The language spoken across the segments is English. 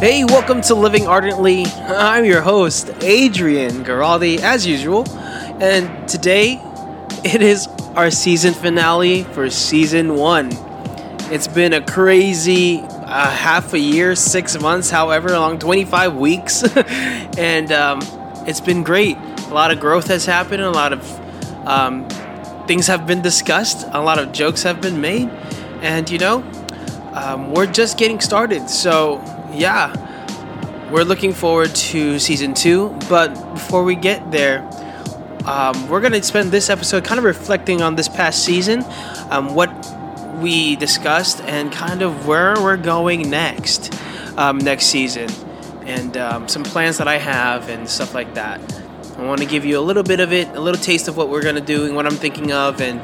Hey, welcome to Living Ardently. I'm your host, Adrian Giraldi, as usual. And today, it is our season finale for season one. It's been a crazy uh, half a year, six months, however long, 25 weeks. and um, it's been great. A lot of growth has happened, a lot of um, things have been discussed, a lot of jokes have been made. And you know, um, we're just getting started. So, yeah, we're looking forward to season two. But before we get there, um, we're going to spend this episode kind of reflecting on this past season, um, what we discussed, and kind of where we're going next um, next season, and um, some plans that I have and stuff like that. I want to give you a little bit of it, a little taste of what we're going to do and what I'm thinking of, and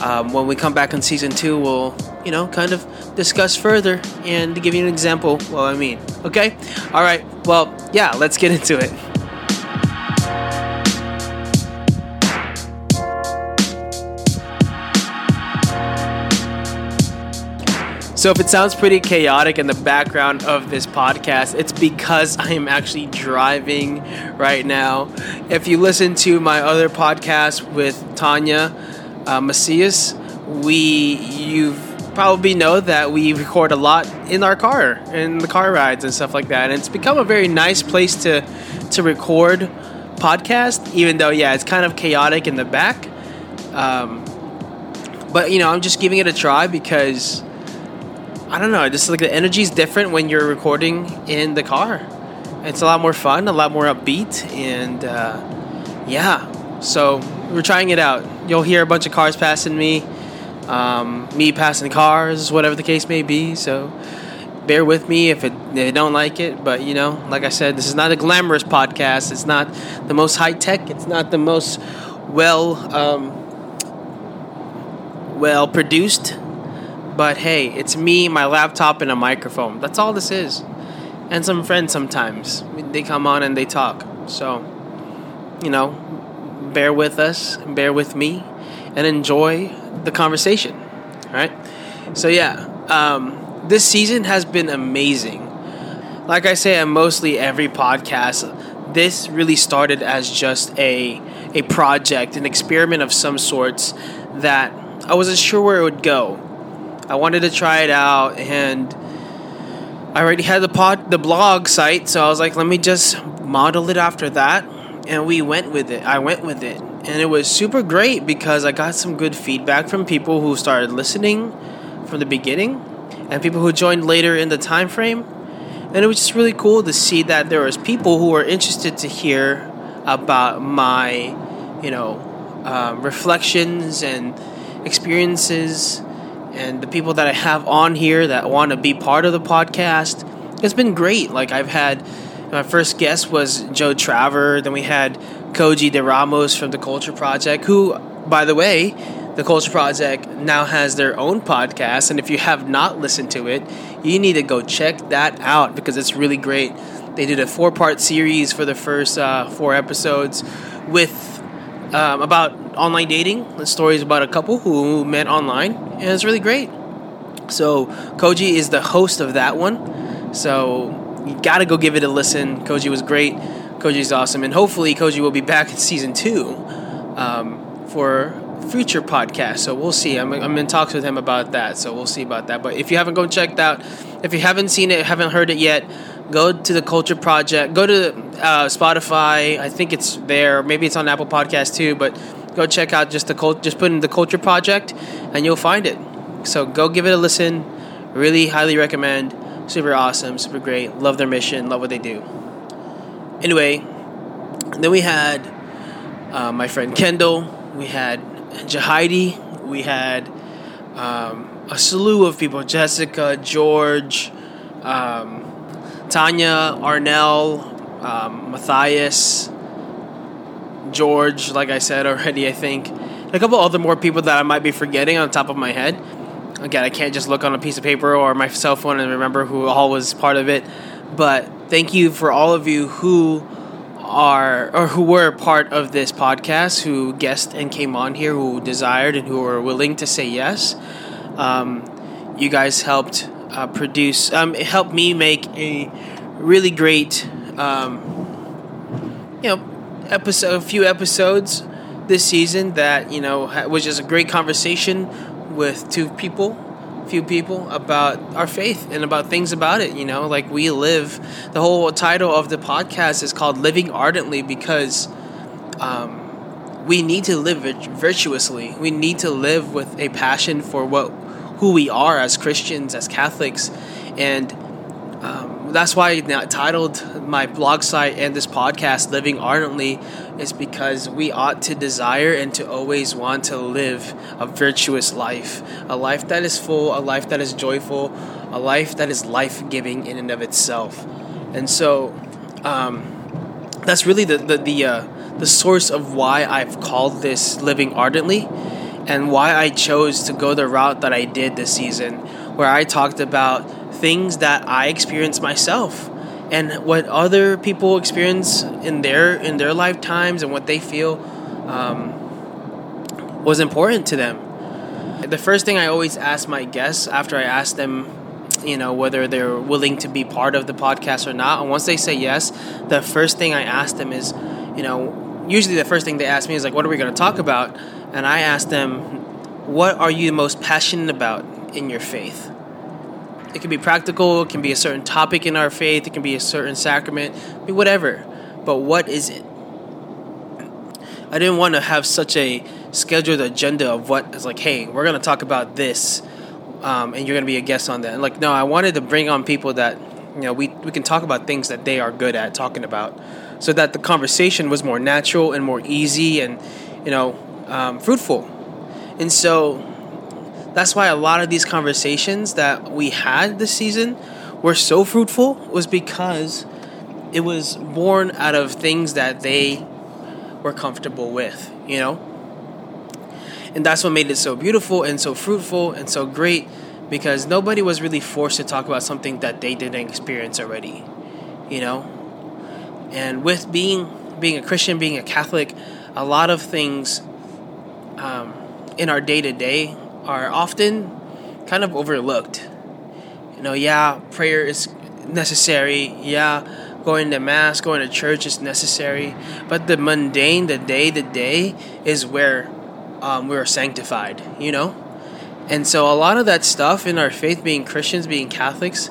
um, when we come back on season two, we'll you know kind of discuss further and give you an example. what I mean, okay, all right. Well, yeah, let's get into it. So, if it sounds pretty chaotic in the background of this podcast, it's because I am actually driving right now. If you listen to my other podcast with Tanya uh, Macias, we you've probably know that we record a lot in our car, in the car rides and stuff like that. And it's become a very nice place to to record podcast, even though yeah, it's kind of chaotic in the back. Um, but you know, I'm just giving it a try because I don't know. Just like the energy is different when you're recording in the car. It's a lot more fun, a lot more upbeat, and uh, yeah. So we're trying it out. You'll hear a bunch of cars passing me, um, me passing cars, whatever the case may be. So bear with me if, it, if you don't like it. But you know, like I said, this is not a glamorous podcast. It's not the most high tech. It's not the most well um, well produced but hey, it's me, my laptop, and a microphone. That's all this is. And some friends sometimes. They come on and they talk. So, you know, bear with us, bear with me, and enjoy the conversation. All right? So, yeah, um, this season has been amazing. Like I say, I'm mostly every podcast. This really started as just a a project, an experiment of some sorts that I wasn't sure where it would go I wanted to try it out, and I already had the pod, the blog site, so I was like, let me just model it after that, and we went with it. I went with it, and it was super great because I got some good feedback from people who started listening from the beginning, and people who joined later in the time frame, and it was just really cool to see that there was people who were interested to hear about my, you know, uh, reflections and experiences and the people that I have on here that want to be part of the podcast. It's been great. Like I've had my first guest was Joe Traver. Then we had Koji De Ramos from the Culture Project, who, by the way, the Culture Project now has their own podcast. And if you have not listened to it, you need to go check that out because it's really great. They did a four part series for the first uh, four episodes with um, about online dating. The stories about a couple who met online, and it's really great. So Koji is the host of that one. So you got to go give it a listen. Koji was great. Koji's awesome, and hopefully Koji will be back in season two um, for future podcast. So we'll see. I'm, I'm in talks with him about that. So we'll see about that. But if you haven't go checked out, if you haven't seen it, haven't heard it yet, go to the Culture Project. Go to uh, Spotify. I think it's there. Maybe it's on Apple Podcast too. But go check out just the cult. Just put in the Culture Project, and you'll find it. So go give it a listen. Really highly recommend. Super awesome. Super great. Love their mission. Love what they do. Anyway, then we had uh, my friend Kendall. We had Jahidi. We had um, a slew of people: Jessica, George. Um, Tanya, Arnell, um, Matthias, George, like I said already, I think. a couple other more people that I might be forgetting on top of my head. Again, I can't just look on a piece of paper or my cell phone and remember who all was part of it. But thank you for all of you who are or who were part of this podcast, who guessed and came on here, who desired and who were willing to say yes. Um, you guys helped uh, produce. Um, it helped me make a really great, um, you know, episode, a few episodes this season that you know was just a great conversation with two people few people about our faith and about things about it you know? Like we live the whole title of the podcast is called living ardently because um, we need to live virtuously. We need to live with a passion for what who we are as christians as catholics. And um, that's why I titled my blog site and this podcast "Living Ardently," is because we ought to desire and to always want to live a virtuous life, a life that is full, a life that is joyful, a life that is life-giving in and of itself. And so, um, that's really the the the, uh, the source of why I've called this "Living Ardently," and why I chose to go the route that I did this season, where I talked about things that I experience myself and what other people experience in their in their lifetimes and what they feel um, was important to them. The first thing I always ask my guests after I ask them, you know, whether they're willing to be part of the podcast or not, and once they say yes, the first thing I ask them is, you know, usually the first thing they ask me is like, "What are we going to talk about?" And I ask them, "What are you most passionate about in your faith?" It can be practical, it can be a certain topic in our faith, it can be a certain sacrament, be whatever. But what is it? I didn't want to have such a scheduled agenda of what is like, hey, we're going to talk about this, um, and you're going to be a guest on that. And like, no, I wanted to bring on people that, you know, we, we can talk about things that they are good at talking about so that the conversation was more natural and more easy and, you know, um, fruitful. And so that's why a lot of these conversations that we had this season were so fruitful was because it was born out of things that they were comfortable with, you know? And that's what made it so beautiful and so fruitful and so great because nobody was really forced to talk about something that they didn't experience already, you know? And with being being a Christian, being a Catholic, a lot of things um, in our day to day are often kind of overlooked. You know, yeah, prayer is necessary. Yeah, going to mass, going to church is necessary. But the mundane, the day to day, is where um, we're sanctified. You know, and so a lot of that stuff in our faith, being Christians, being Catholics,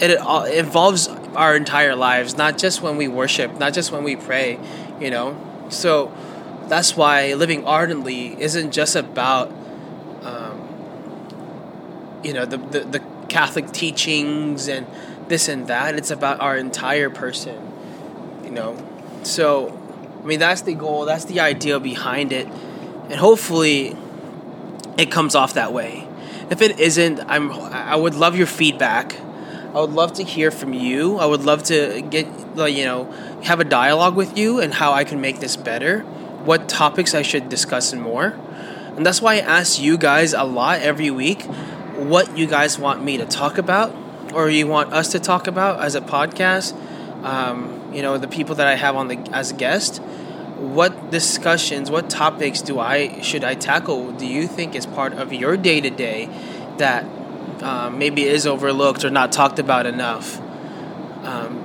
it, it involves our entire lives, not just when we worship, not just when we pray. You know, so that's why living ardently isn't just about you know the, the, the Catholic teachings and this and that. It's about our entire person, you know. So, I mean, that's the goal. That's the idea behind it, and hopefully, it comes off that way. If it isn't, I'm. I would love your feedback. I would love to hear from you. I would love to get, you know, have a dialogue with you and how I can make this better. What topics I should discuss and more. And that's why I ask you guys a lot every week what you guys want me to talk about or you want us to talk about as a podcast. Um, you know, the people that I have on the as a guest. What discussions, what topics do I should I tackle? Do you think is part of your day to day that um, maybe is overlooked or not talked about enough? Um,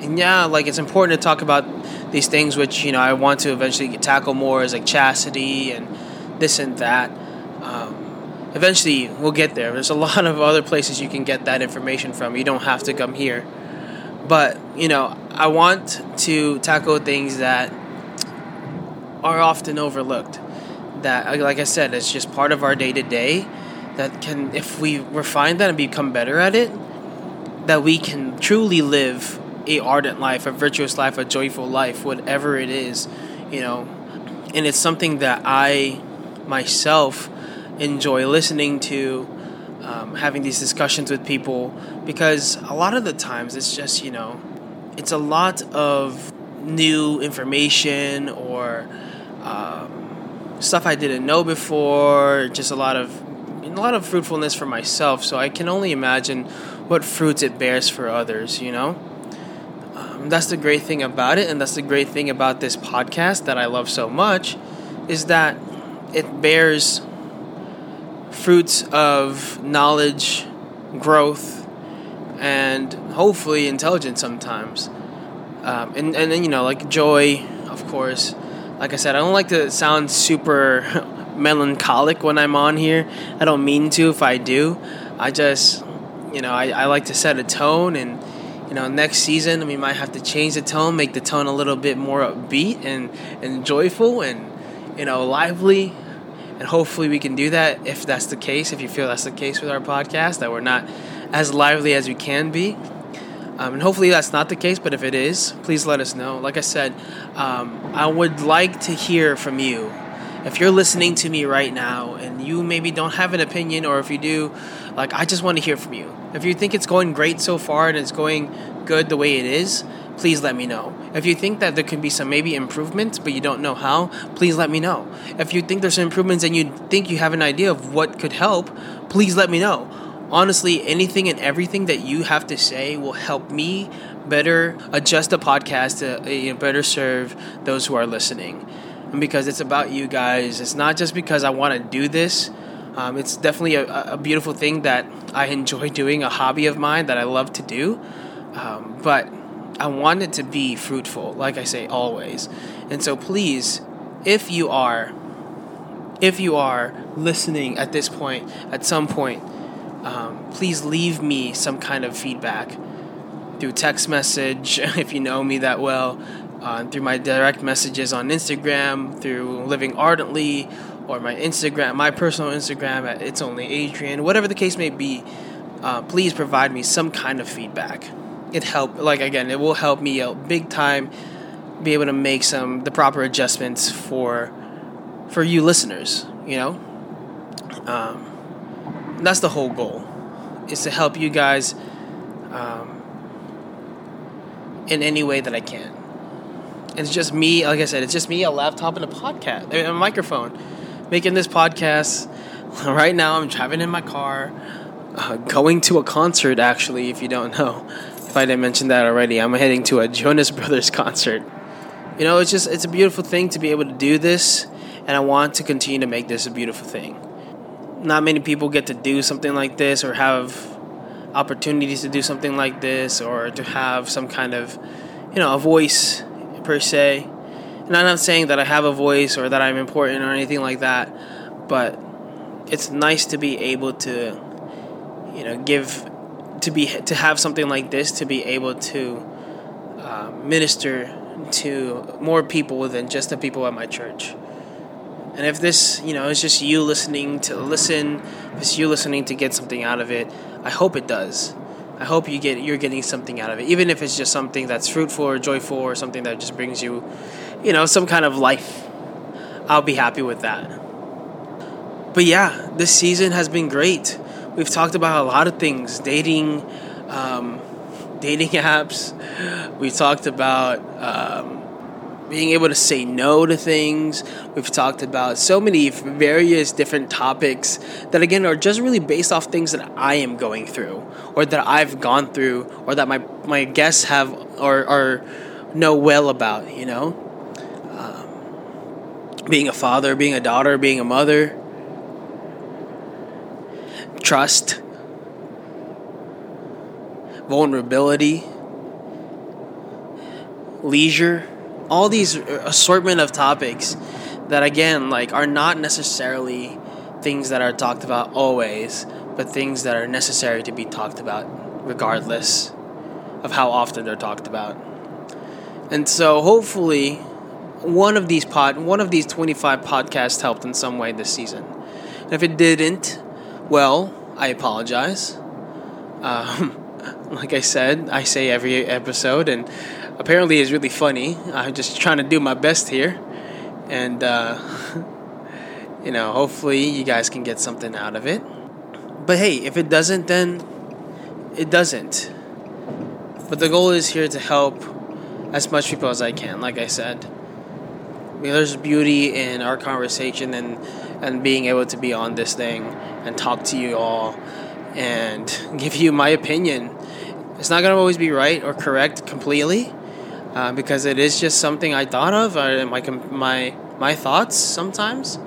and yeah, like it's important to talk about these things, which you know I want to eventually tackle more, is like chastity and this and that. Um, eventually we'll get there. There's a lot of other places you can get that information from. You don't have to come here. But, you know, I want to tackle things that are often overlooked. That, uh, like I said, it's just part of our day to day. That can, if we refine that and become better at it, that we can truly live a ardent life, a virtuous life, a joyful life, whatever it is, you know. And it's something that I myself enjoy listening to, um, having these discussions with people, because a lot of the times it's just, you know, it's a lot of new information or um, stuff I didn't know before, just a lot of a lot of fruitfulness for myself. So I can only imagine what fruits it bears for others, you know? Um, that's the great thing about it, and that's the great thing about this podcast that I love so much, is that it bears fruits of knowledge, growth, and hopefully intelligence sometimes. Um, and and then you know like joy, of course. Like I said, I don't like to sound super melancholic when I'm on here. I don't mean to. If I do, I just you know I, I like to set a tone and you know next season we might have to change the tone, make the tone a little bit more upbeat and and joyful and you know lively and hopefully we can do that if that's the case if you feel that's the case with our podcast that we're not as lively as we can be. Um, and hopefully that's not the case but if it is please let us know. Like i said um, i would like to hear from you. If you're listening to me right now and you maybe don't have an opinion or if you do like i just want to hear from you. If you think it's going great so far and it's going good the way it is please let me know. If you think that there can be some maybe improvements, but you don't know how, please let me know. If you think there's some improvements and you think you have an idea of what could help, please let me know. Honestly, anything and everything that you have to say will help me better adjust the podcast to uh, better serve those who are listening. And because it's about you guys, it's not just because I want to do this. Um, it's definitely a, a, beautiful thing that I enjoy doing, a hobby of mine that I love to do. Um, but I want it to be fruitful, like I say always. And so please, if you are if you are listening at this point, at some point, um, please leave me some kind of feedback through text message if you know me that well, uh, through my direct messages on Instagram, through Living Ardently, or my Instagram, my personal Instagram at It's Only Adrian, whatever the case may be. Uh, please provide me some kind of feedback it help like again it will help me out big time be able to make some the proper adjustments for for you listeners you know? Um, that's the whole goal is to help you guys um, in any way that i can. It's just me like i said it's just me a laptop and a podcast and a microphone making this podcast. Right now i'm driving in my car uh, going to a concert actually if you don't know I didn't mention that already, I'm heading to a Jonas Brothers concert. You know, it's just it's a beautiful thing to be able to do this, and I want to continue to make this a beautiful thing. Not many people get to do something like this or have opportunities to do something like this or to have some kind of, you know, a voice per se. And I'm not saying that I have a voice or that I'm important or anything like that, but it's nice to be able to, you know, give to be to have something like this to be able to uh, minister to more people than just the people at my church. And if this, you know, is just you listening to listen, if it's you listening to get something out of it, I hope it does. I hope you get you're getting something out of it, even if it's just something that's fruitful or joyful or something that just brings you, you know, some kind of life. I'll be happy with that. But yeah, this season has been great we've talked about a lot of things dating um, dating apps. We talked about um, being able to say no to things. We've talked about so many various different topics that again are just really based off things that i am going through or that i've gone through or that my, my guests have or, or know well about you know? Um, being a father being a daughter being a mother trust, vulnerability, leisure, all these assortment of topics that again like are not necessarily things that are talked about always, but things that are necessary to be talked about regardless of how often they're talked about. And so hopefully one of these pod one of these 25 podcasts helped in some way this season. And if it didn't, well, I apologize. Um, like I said, I say every episode, and apparently it's really funny. I'm just trying to do my best here, and uh, you know, hopefully you guys can get something out of it. But hey, if it doesn't, then it doesn't. But the goal is here to help as much people as I can. Like I said, I mean, there's beauty in our conversation and and being able to be on this thing and talk to you all and give you my opinion. It's not going to always be right or correct completely uh, because it is just something I thought of, uh, my, my, my thoughts sometimes.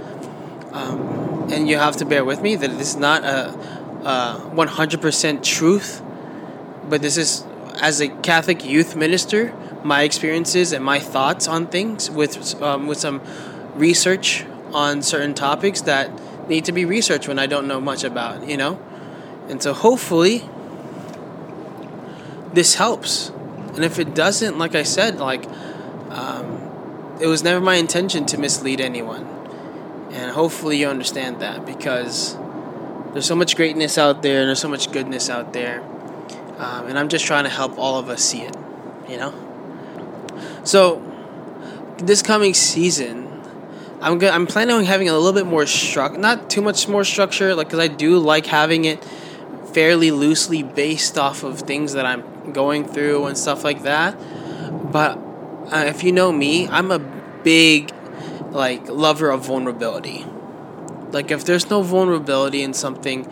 Um, and you have to bear with me that it is not a, a 100% truth, but this is as a Catholic youth minister, my experiences and my thoughts on things with um, with some research on certain topics that need to be researched when I don't know much about, you know? And so hopefully this helps. And if it doesn't, like I said, like um, it was never my intention to mislead anyone. And hopefully you understand that because there's so much greatness out there and there's so much goodness out there. Um, and I'm just trying to help all of us see it, you know? So, this coming season, I'm go- I'm planning on having a little bit more struck, not too much more structure, like because I do like having it fairly loosely based off of things that I'm going through and stuff like that. But uh, if you know me, I'm a big like lover of vulnerability. Like if there's no vulnerability in something,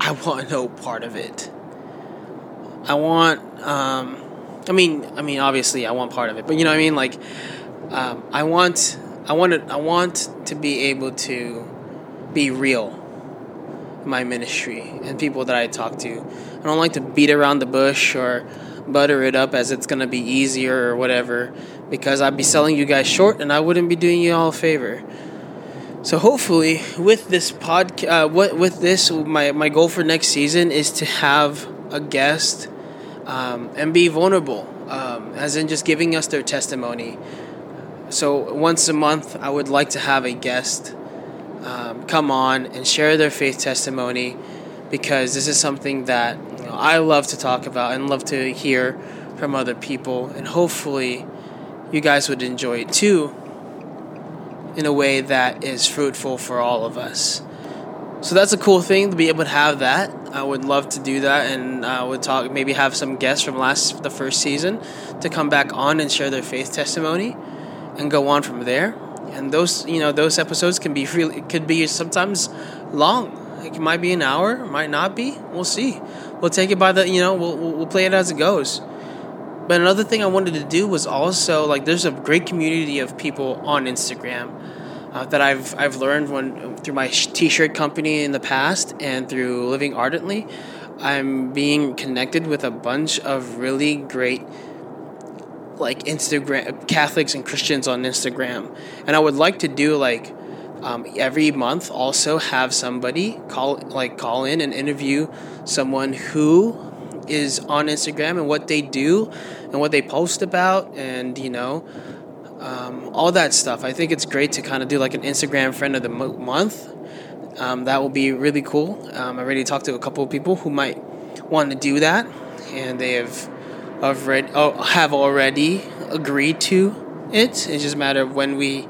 I want no part of it. I want um I mean I mean obviously I want part of it, but you know what I mean like um, I want I want to, I want to be able to be real in my ministry and people that I talk to. I don't like to beat around the bush or butter it up as it's going to be easier or whatever because I'd be selling you guys short and I wouldn't be doing you all a favor. So hopefully, with this pod, uh, what with this, my my goal for next season is to have a guest um, and be vulnerable, um, as in just giving us their testimony. So once a month, I would like to have a guest um, come on and share their faith testimony, because this is something that you know, I love to talk about and love to hear from other people, and hopefully, you guys would enjoy it too in a way that is fruitful for all of us. So that's a cool thing to be able to have that. I would love to do that, and I would talk maybe have some guests from last the first season to come back on and share their faith testimony, and go on from there. And those you know those episodes can be really could be sometimes long. It might be an hour, might not be. We'll see. We'll take it by the you know we'll we'll play it as it goes. But another thing I wanted to do was also like there's a great community of people on Instagram uh, that I've I've learned when through my T-shirt company in the past and through living ardently. I'm being connected with a bunch of really great like Instagram Catholics and Christians on Instagram, and I would like to do like um, every month also have somebody call like call in and interview someone who is on Instagram and what they do and what they post about and you know um, all that stuff. I think it's great to kind of do like an Instagram friend of the month. Um, that will be really cool. Um, I already talked to a couple of people who might want to do that, and they have already oh, have already agreed to it. It's just a matter of when we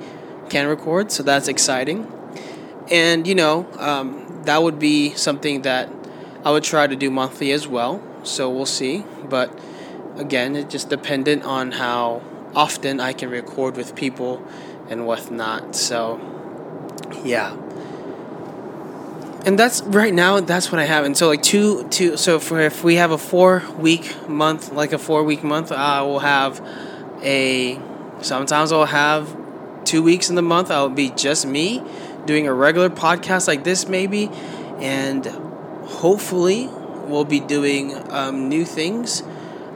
can record, so that's exciting. And you know, um, that would be something that I would try to do monthly as well. So we'll see, but again, it's just dependent on how often I can record with people and whatnot. So, yeah. And that's right now. That's what I have. And so, like two, two. So, for if we have a four week month, like a four week month, I will have a. Sometimes I'll have two weeks in the month. I'll be just me doing a regular podcast like this, maybe, and hopefully we'll be doing um, new things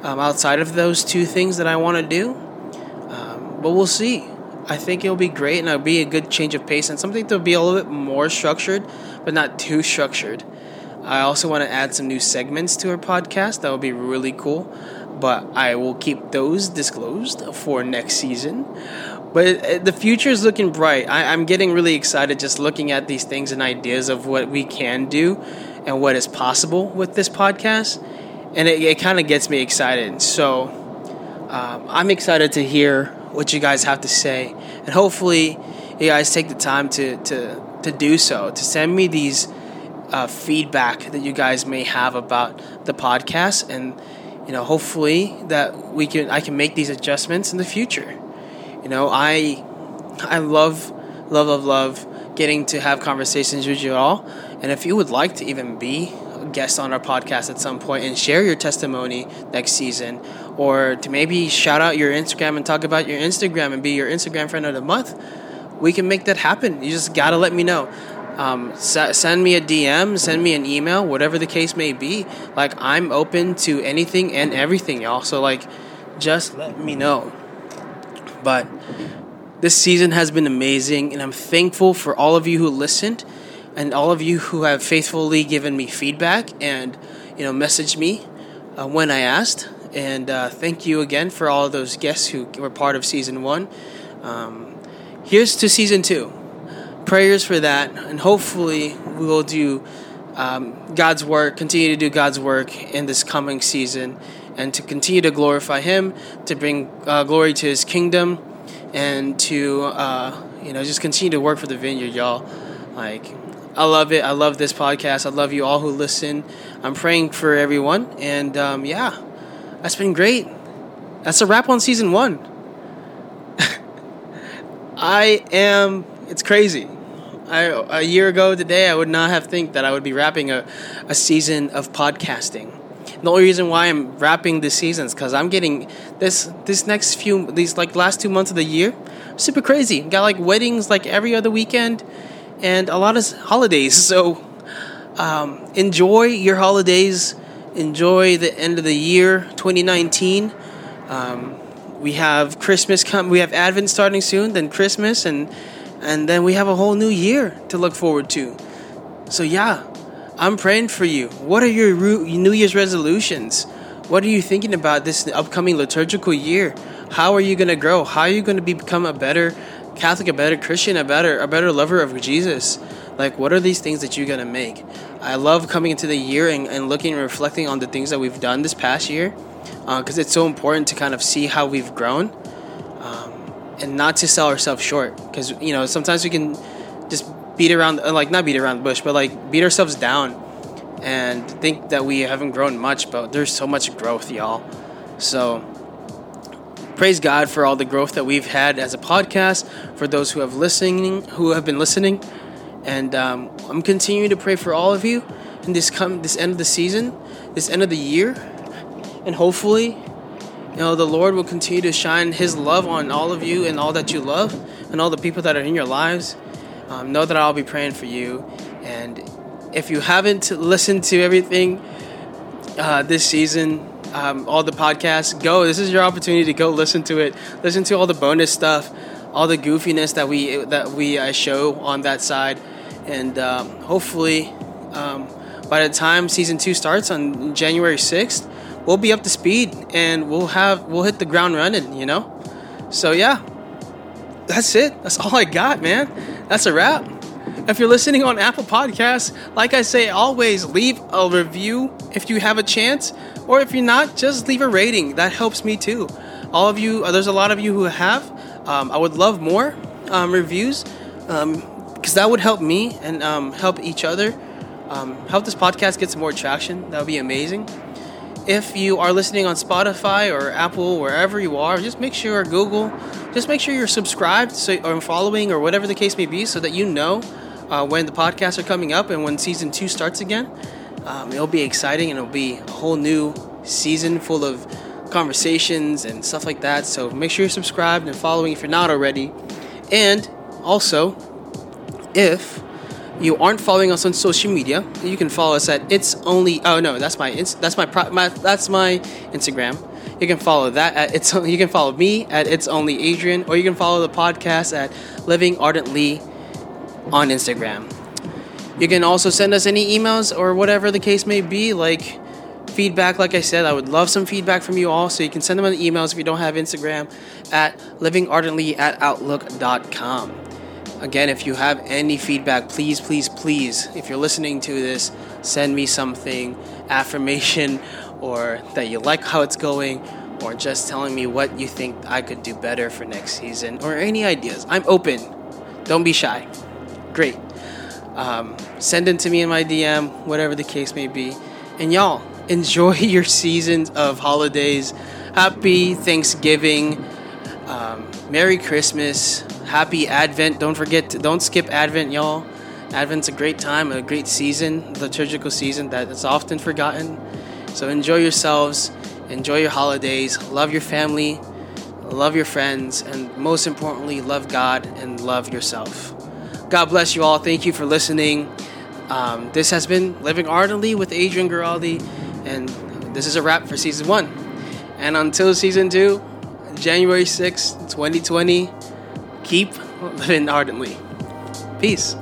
um, outside of those two things that I want to do. Um, but we'll see. I think it'll be great and it'll be a good change of pace and something to be a little bit more structured, but not too structured. I also want to add some new segments to our podcast. That would be really cool. But I will keep those disclosed for next season. But the future is looking bright. I, am getting really excited just looking at these things and ideas of what we can do and what is possible with this podcast. And it, it kind of gets me excited. So um, I'm excited to hear what you guys have to say. And hopefully, you guys take the time to, to, to do so, to send me these uh, feedback that you guys may have about the podcast. And, you know, hopefully that we can, I can make these adjustments in the future. You know, I, I love, love, love, love getting to have conversations with you all. And if you would like to even be a guest on our podcast at some point and share your testimony next season, or to maybe shout out your Instagram and talk about your Instagram and be your Instagram friend of the month, we can make that happen. You just gotta let me know. um, s- send me a DM, send me an email, whatever the case may be. Like I'm open to anything and everything, y'all. So like, just let me know. But this season has been amazing, and I'm thankful for all of you who listened, and all of you who have faithfully given me feedback and you know messaged me uh, when I asked. And uh, thank you again for all those guests who were part of season one. Um, here's to season two prayers for that, and hopefully we will do um, God's work, continue to do God's work in this coming season, and to continue to glorify Him, to bring uh, glory to His kingdom, and to uh, you know just continue to work for the vineyard, y'all. Like I love it. I love this podcast. I love you all who listen. I'm praying for everyone, and um, yeah, that's been great. That's a wrap on season one. I am it's crazy. I, a year ago today, I would not have think that I would be wrapping a, a season of podcasting. The only reason why I'm wrapping this season is because I'm getting this this next few these like last two months of the year super crazy. Got like weddings like every other weekend, and a lot of holidays. So um, enjoy your holidays. Enjoy the end of the year, 2019. Um, we have Christmas come. We have Advent starting soon, then Christmas, and and then we have a whole new year to look forward to. So yeah, I'm praying for you. What are your New Year's resolutions? What are you thinking about this upcoming liturgical year? How are you going to grow? How are you going to become a better Catholic, a better Christian, a better a better lover of Jesus? Like, what are these things that you're to make? I love coming into the year and, and looking and reflecting on the things that we've done this past year because uh, it's so important to kind of see how we've grown and not to sell ourselves short because you know sometimes we can just beat around uh, like not beat around the bush but like beat ourselves down and think that we haven't grown much but there's so much growth y'all so praise god for all the growth that we've had as a podcast for those who have listening who have been listening and um, i'm continuing to pray for all of you in this come this end of the season this end of the year and hopefully you know, the Lord will continue to shine His love on all of you and all that you love and all the people that are in your lives. Um, know that I'll be praying for you. And if you haven't listened to everything uh, this season, um, all the podcasts, go. This is your opportunity to go listen to it. Listen to all the bonus stuff, all the goofiness that we that we uh, show on that side, and um, hopefully, um, by the time season two starts on January sixth, we'll be up to speed and we'll have we'll hit the ground running, you know? So yeah. That's it. That's all I got, man. That's a wrap. If you're listening on Apple Podcasts, like I say always, leave a review if you have a chance, or if you're not, just leave a rating. That helps me too. All of you, uh, there's a lot of you who have. Um, I would love more um, reviews because um, that would help me and um, help each other. Um, help this podcast get some more traction. That would be amazing if you are listening on Spotify or Apple, wherever you are, just make sure Google, just make sure you're subscribed so, or following or whatever the case may be, so that you know uh, when the podcasts are coming up and when season two starts again. Um, it'll be exciting and it'll be a whole new season full of conversations and stuff like that. So make sure you're subscribed and following if you're not already. And also, if you aren't following us on social media, you can follow us at it's only. Oh no, that's my that's my, my that's my Instagram. You can follow that at it's. You can follow me at it's only Adrian, or you can follow the podcast at Living Ardently on Instagram. You can also send us any emails or whatever the case may be, like feedback. Like I said, I would love some feedback from you all. So you can send them on the emails if you don't have Instagram at livingardently at outlook.com. Again, if you have any feedback, please, please, please, if you're listening to this, send me something, affirmation, or that you like how it's going, or just telling me what you think I could do better for next season, or any ideas. I'm open. Don't be shy. Great. Um, send them to me in my DM, whatever the case may be. And y'all, enjoy your seasons of holidays. Happy Thanksgiving. Um, Merry Christmas happy Advent. Don't forget, to, don't skip Advent, y'all. Advent's a great time, a great season, liturgical season that is often forgotten. So enjoy yourselves, enjoy your holidays, love your family, love your friends, and most importantly, love God and love yourself. God bless you all. Thank you for listening. Um, this has been Living Ardently with Adrian Giraldi, and this is a wrap for season one. And until season two, January 6th, 2020, keep living ardently. Peace.